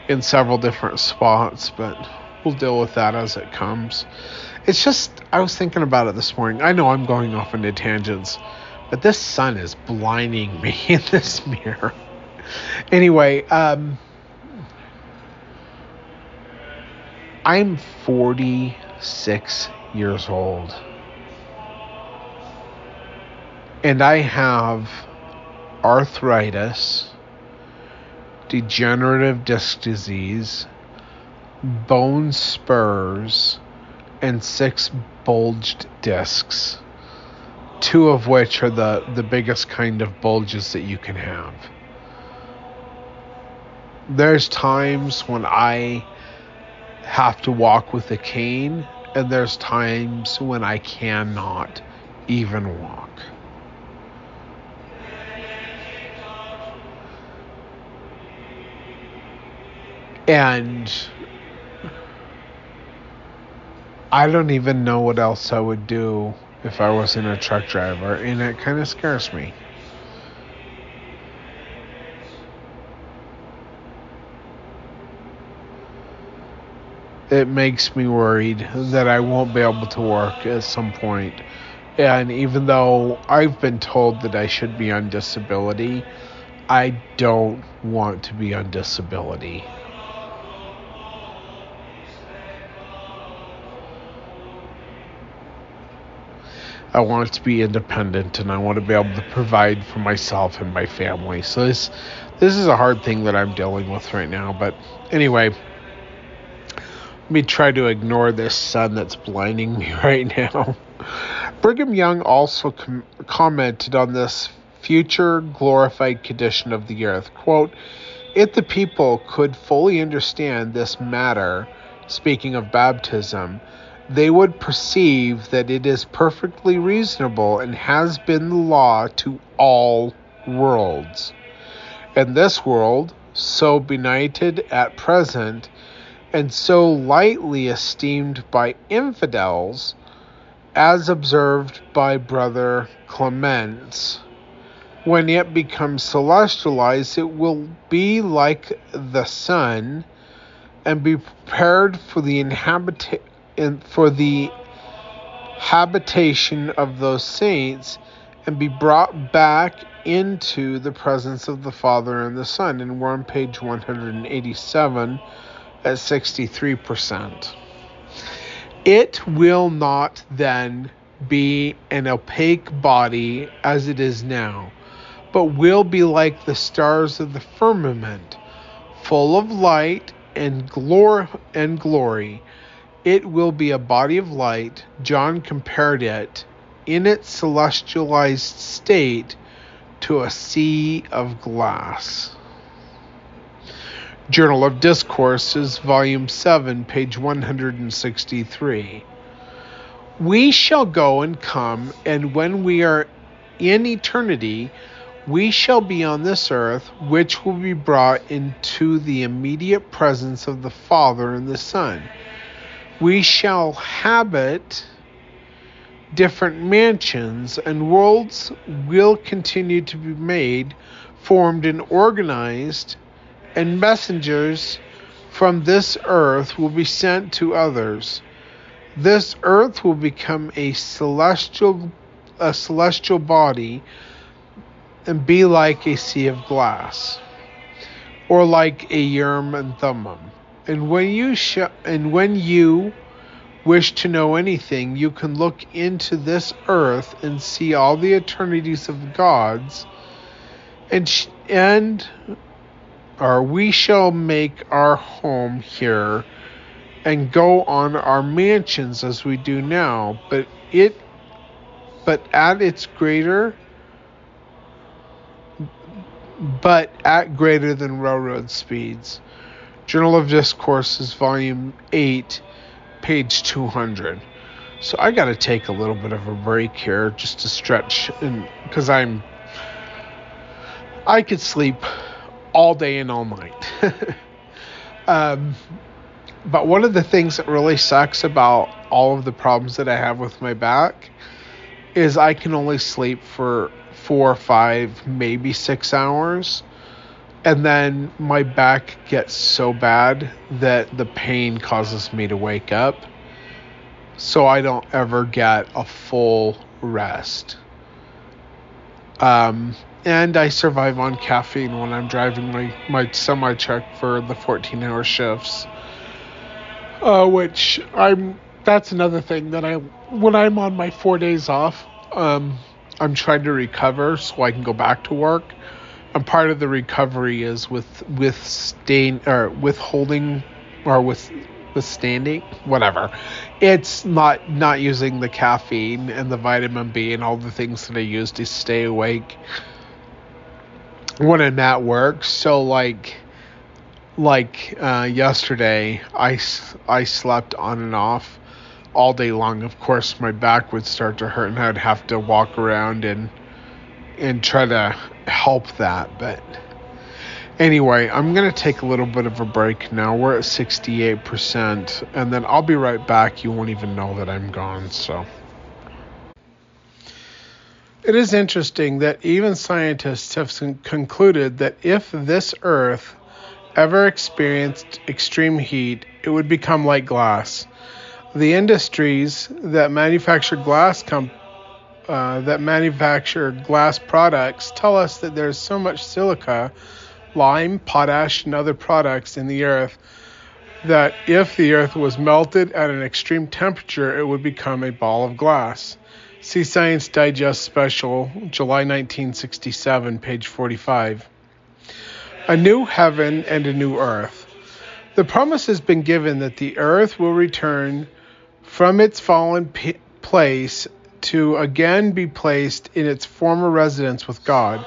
in several different spots, but we'll deal with that as it comes. It's just I was thinking about it this morning. I know I'm going off into tangents, but this sun is blinding me [laughs] in this mirror. Anyway, um I'm 46 years old. And I have arthritis, degenerative disc disease, bone spurs, and six bulged discs. Two of which are the, the biggest kind of bulges that you can have. There's times when I have to walk with a cane, and there's times when I cannot even walk. And I don't even know what else I would do if I wasn't a truck driver, and it kind of scares me. it makes me worried that I won't be able to work at some point. And even though I've been told that I should be on disability, I don't want to be on disability. I want to be independent and I want to be able to provide for myself and my family. So this this is a hard thing that I'm dealing with right now, but anyway, let me try to ignore this sun that's blinding me [laughs] right now. Brigham Young also com- commented on this future glorified condition of the earth. Quote, if the people could fully understand this matter, speaking of baptism, they would perceive that it is perfectly reasonable and has been the law to all worlds. And this world, so benighted at present, and so lightly esteemed by infidels, as observed by Brother Clements. When it becomes celestialized, it will be like the sun and be prepared for the inhabit for the habitation of those saints and be brought back into the presence of the Father and the Son. And we're on page 187 at 63%. It will not then be an opaque body as it is now, but will be like the stars of the firmament, full of light and glory and glory. It will be a body of light. John compared it in its celestialized state to a sea of glass. Journal of Discourses, Volume 7, page 163. We shall go and come, and when we are in eternity, we shall be on this earth, which will be brought into the immediate presence of the Father and the Son. We shall habit different mansions, and worlds will continue to be made, formed, and organized, and messengers from this earth will be sent to others. This earth will become a celestial a celestial body and be like a sea of glass or like a Urim and Thummim. And when you sh- and when you wish to know anything, you can look into this earth and see all the eternities of gods, and sh- and or we shall make our home here and go on our mansions as we do now, but it but at its greater but at greater than railroad speeds. Journal of Discourses, Volume 8, page 200. So I got to take a little bit of a break here just to stretch, and because I'm, I could sleep all day and all night. [laughs] um, but one of the things that really sucks about all of the problems that I have with my back is I can only sleep for four or five, maybe six hours. And then my back gets so bad that the pain causes me to wake up. So I don't ever get a full rest. Um, and I survive on caffeine when I'm driving my, my semi truck for the 14 hour shifts. Uh, which I'm that's another thing that I when I'm on my four days off, um, I'm trying to recover so I can go back to work. And part of the recovery is with with withstand or withholding or with withstanding whatever. It's not not using the caffeine and the vitamin B and all the things that I use to stay awake when I'm at work. So like like uh, yesterday, I, I slept on and off all day long. Of course, my back would start to hurt, and I'd have to walk around and and try to help that. But anyway, I'm gonna take a little bit of a break now. We're at 68%, and then I'll be right back. You won't even know that I'm gone. So. It is interesting that even scientists have concluded that if this Earth ever experienced extreme heat, it would become like glass. The industries that manufacture glass com- uh, that manufacture glass products tell us that there's so much silica, lime, potash, and other products in the earth that if the earth was melted at an extreme temperature, it would become a ball of glass. See Science Digest Special, July 1967, page 45 a new heaven and a new earth. The promise has been given that the earth will return from its fallen p- place to again be placed in its former residence with God.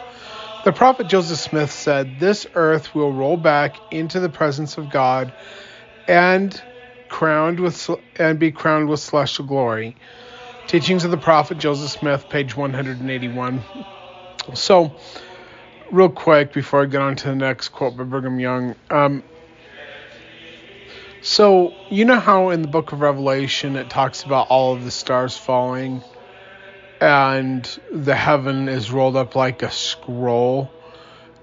The prophet Joseph Smith said, This earth will roll back into the presence of God and crowned with and be crowned with celestial glory. Teachings of the prophet Joseph Smith, page 181. So, real quick before I get on to the next quote by Brigham Young. Um, so, you know how in the book of Revelation it talks about all of the stars falling and the heaven is rolled up like a scroll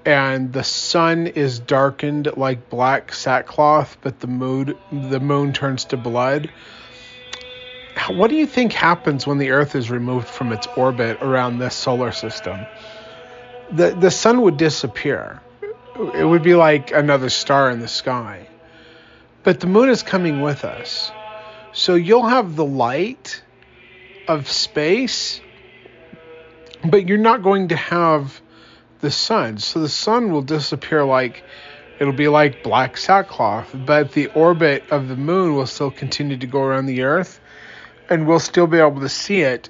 and the sun is darkened like black sackcloth but the moon the moon turns to blood what do you think happens when the Earth is removed from its orbit around this solar system? The the sun would disappear. It would be like another star in the sky. But the moon is coming with us. So you'll have the light of space, but you're not going to have the sun. So the sun will disappear like it'll be like black sackcloth, but the orbit of the moon will still continue to go around the earth and we'll still be able to see it.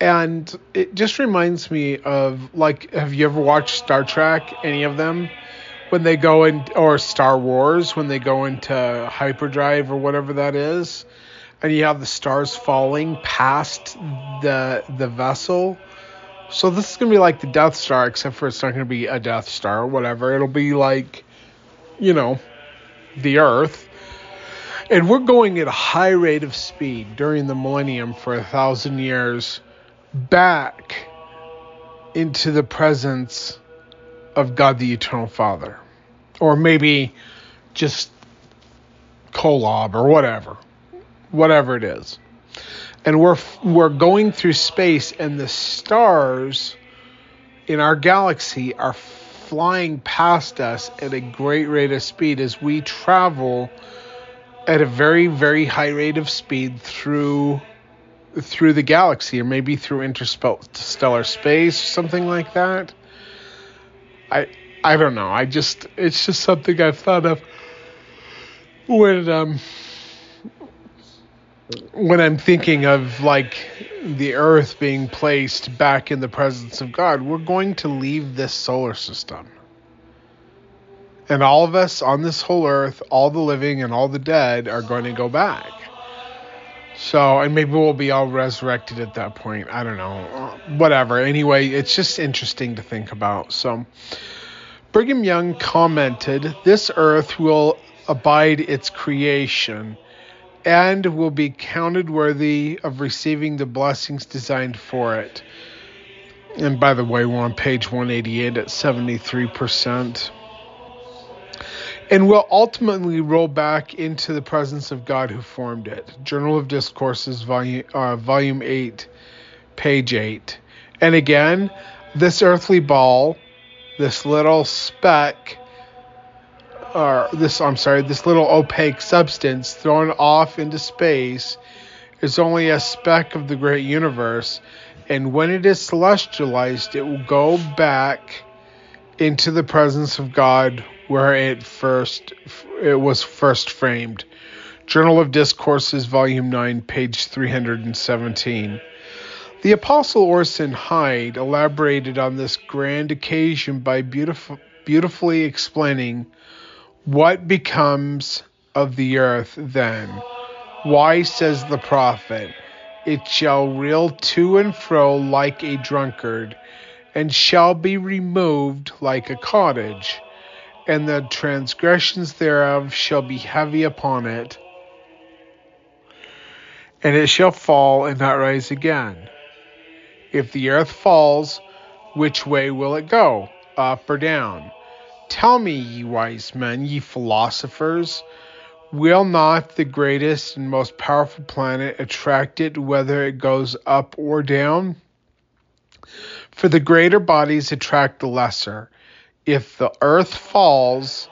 And it just reminds me of like have you ever watched Star Trek, any of them? When they go in or Star Wars when they go into hyperdrive or whatever that is and you have the stars falling past the the vessel. So this is gonna be like the Death Star, except for it's not gonna be a Death Star or whatever. It'll be like, you know, the Earth. And we're going at a high rate of speed during the millennium for a thousand years back into the presence of God the Eternal Father. Or maybe just Kolob or whatever whatever it is. And we're we're going through space and the stars in our galaxy are flying past us at a great rate of speed as we travel at a very very high rate of speed through through the galaxy or maybe through interstellar space something like that. I I don't know. I just it's just something I've thought of when um when I'm thinking of like the earth being placed back in the presence of God, we're going to leave this solar system. And all of us on this whole earth, all the living and all the dead, are going to go back. So, and maybe we'll be all resurrected at that point. I don't know. Whatever. Anyway, it's just interesting to think about. So, Brigham Young commented This earth will abide its creation and will be counted worthy of receiving the blessings designed for it. And by the way, we're on page 188 at 73%. And will ultimately roll back into the presence of God who formed it. Journal of Discourses, volume, uh, volume 8, page 8. And again, this earthly ball, this little speck, or this I'm sorry, this little opaque substance thrown off into space is only a speck of the great universe, and when it is celestialized, it will go back into the presence of God where it first it was first framed. Journal of Discourses, Volume 9, page 317. The Apostle Orson Hyde elaborated on this grand occasion by beautiful, beautifully explaining what becomes of the earth then? Why, says the prophet, it shall reel to and fro like a drunkard, and shall be removed like a cottage, and the transgressions thereof shall be heavy upon it, and it shall fall and not rise again. If the earth falls, which way will it go? Up or down? Tell me, ye wise men, ye philosophers, will not the greatest and most powerful planet attract it whether it goes up or down? For the greater bodies attract the lesser. If the earth falls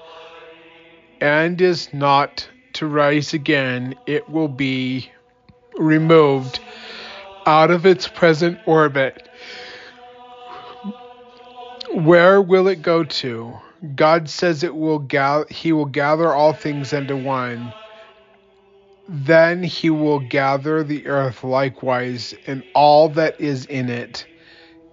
and is not to rise again, it will be removed out of its present orbit. Where will it go to? God says it will gather, he will gather all things into one. Then he will gather the earth likewise and all that is in it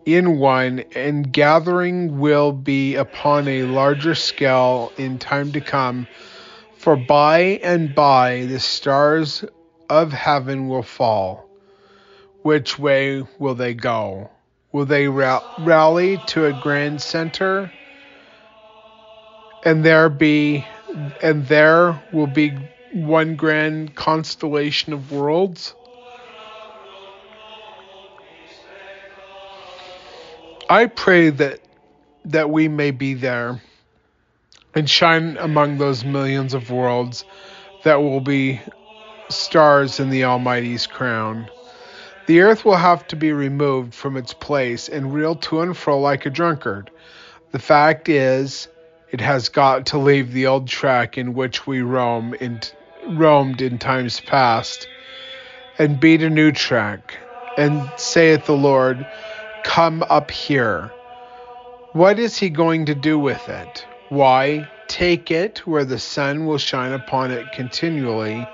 in one, and gathering will be upon a larger scale in time to come. For by and by the stars of heaven will fall. Which way will they go? Will they rally to a grand center? And there be and there will be one grand constellation of worlds. I pray that that we may be there and shine among those millions of worlds that will be stars in the Almighty's crown. The earth will have to be removed from its place and reel to and fro like a drunkard. The fact is, it has got to leave the old track in which we roam in, roamed in times past, and beat a new track. And saith the Lord, Come up here. What is he going to do with it? Why, take it where the sun will shine upon it continually,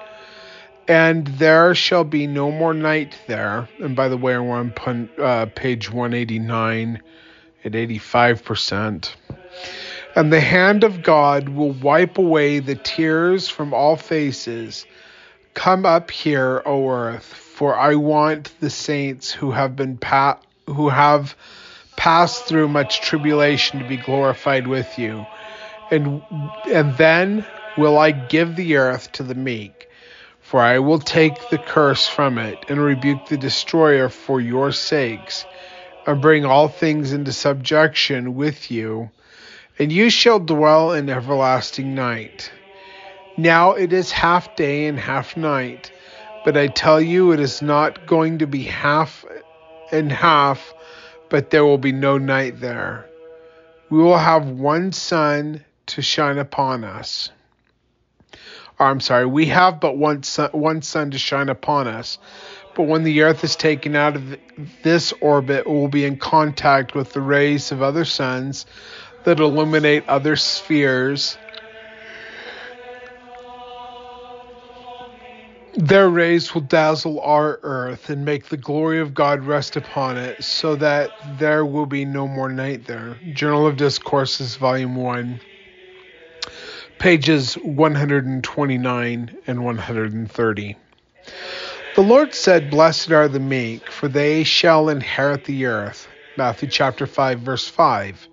and there shall be no more night there. And by the way, we're on uh, page 189 at 85%. And the hand of God will wipe away the tears from all faces. Come up here, O earth, for I want the saints who have been pa- who have passed through much tribulation to be glorified with you. And and then will I give the earth to the meek, for I will take the curse from it and rebuke the destroyer for your sakes, and bring all things into subjection with you and you shall dwell in everlasting night. Now it is half day and half night, but I tell you it is not going to be half and half, but there will be no night there. We will have one sun to shine upon us. Or, I'm sorry, we have but one sun, one sun to shine upon us. But when the earth is taken out of this orbit, it will be in contact with the rays of other suns that illuminate other spheres. Their rays will dazzle our earth and make the glory of God rest upon it, so that there will be no more night there. Journal of Discourses, Volume 1, pages 129 and 130. The Lord said, Blessed are the meek, for they shall inherit the earth. Matthew chapter 5, verse 5.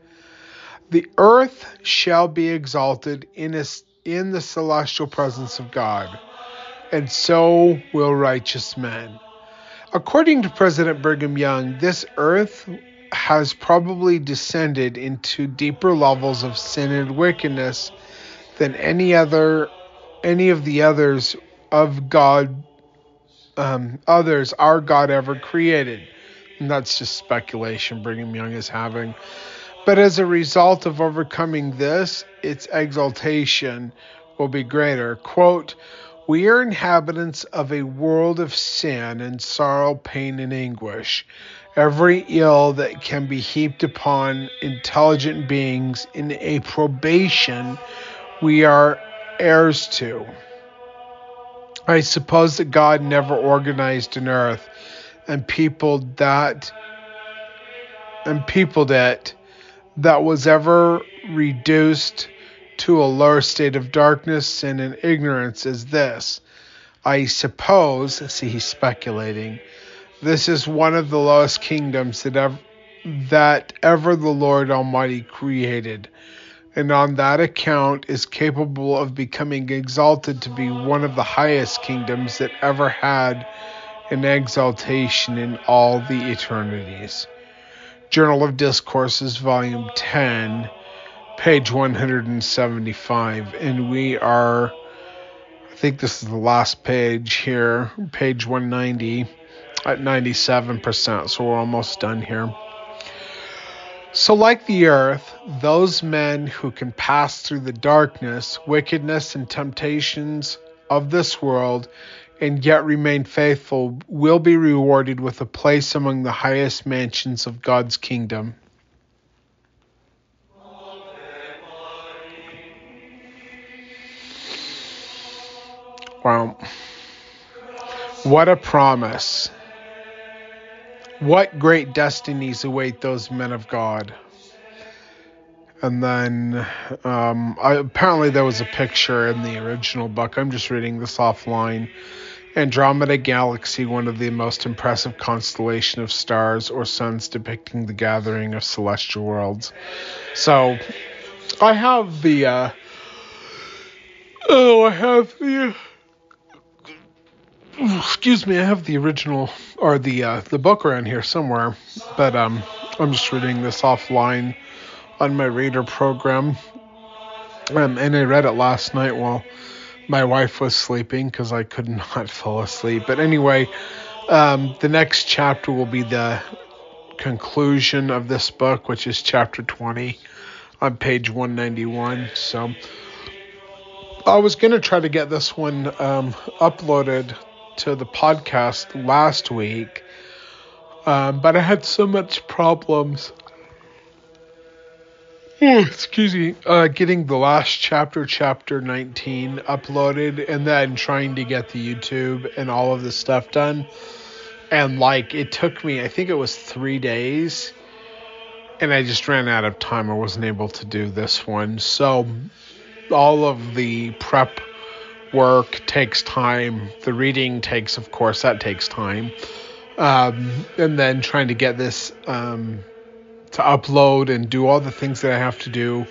The earth shall be exalted in, in the celestial presence of God, and so will righteous men. According to President Brigham Young, this earth has probably descended into deeper levels of sin and wickedness than any other any of the others of God um, others our God ever created. And that's just speculation Brigham Young is having. But as a result of overcoming this, its exaltation will be greater. Quote, we are inhabitants of a world of sin and sorrow, pain, and anguish. Every ill that can be heaped upon intelligent beings in a probation we are heirs to. I suppose that God never organized an earth and peopled that and peopled it that was ever reduced to a lower state of darkness and in ignorance as this. I suppose, see, he's speculating, this is one of the lowest kingdoms that ever, that ever the Lord Almighty created, and on that account is capable of becoming exalted to be one of the highest kingdoms that ever had an exaltation in all the eternities. Journal of Discourses, Volume 10, page 175. And we are, I think this is the last page here, page 190 at 97%. So we're almost done here. So, like the earth, those men who can pass through the darkness, wickedness, and temptations of this world and yet remain faithful will be rewarded with a place among the highest mansions of God's kingdom. Wow. What a promise. What great destinies await those men of God. And then um, I, apparently there was a picture in the original book. I'm just reading this offline Andromeda Galaxy, one of the most impressive constellation of stars or suns depicting the gathering of celestial worlds. So, I have the, uh, oh, I have the, excuse me, I have the original, or the, uh, the book around here somewhere, but, um, I'm just reading this offline on my reader program. Um, and I read it last night while my wife was sleeping because I could [laughs] not fall asleep. But anyway, um, the next chapter will be the conclusion of this book, which is chapter 20 on page 191. So I was going to try to get this one um, uploaded to the podcast last week, um, but I had so much problems. Oh, excuse me, uh, getting the last chapter, chapter 19, uploaded, and then trying to get the YouTube and all of the stuff done. And like, it took me, I think it was three days, and I just ran out of time. I wasn't able to do this one. So, all of the prep work takes time. The reading takes, of course, that takes time. Um, and then trying to get this um, to upload and do all the things that I have to do,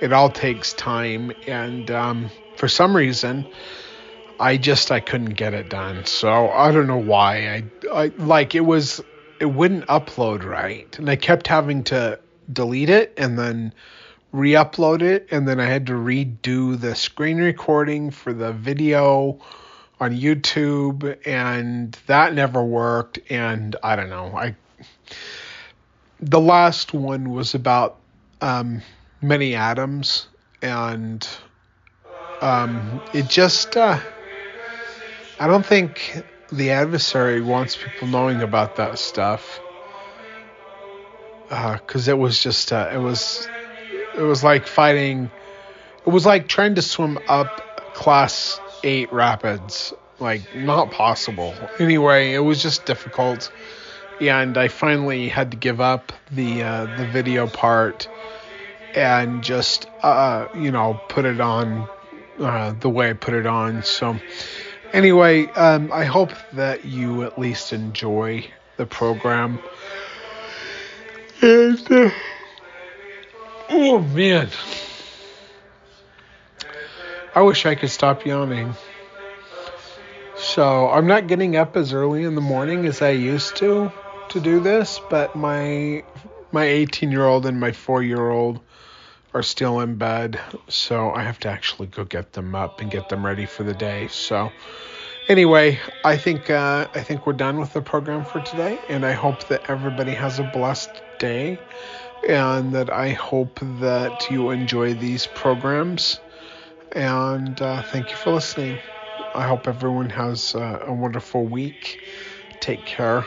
it all takes time. And um, for some reason, I just I couldn't get it done. So I don't know why. I, I like it was it wouldn't upload right, and I kept having to delete it and then re-upload it and then I had to redo the screen recording for the video on YouTube and that never worked and I don't know. I the last one was about um many atoms and um it just uh I don't think the adversary wants people knowing about that stuff because uh, it was just uh, it was it was like fighting. It was like trying to swim up class eight rapids. Like not possible. Anyway, it was just difficult, and I finally had to give up the uh, the video part and just uh, you know put it on uh, the way I put it on. So anyway, um, I hope that you at least enjoy the program. And uh, Oh man. I wish I could stop yawning. So I'm not getting up as early in the morning as I used to to do this, but my my 18 year old and my 4 year old are still in bed, so I have to actually go get them up and get them ready for the day. So anyway, I think uh, I think we're done with the program for today, and I hope that everybody has a blessed day and that I hope that you enjoy these programs. And uh, thank you for listening. I hope everyone has uh, a wonderful week. Take care.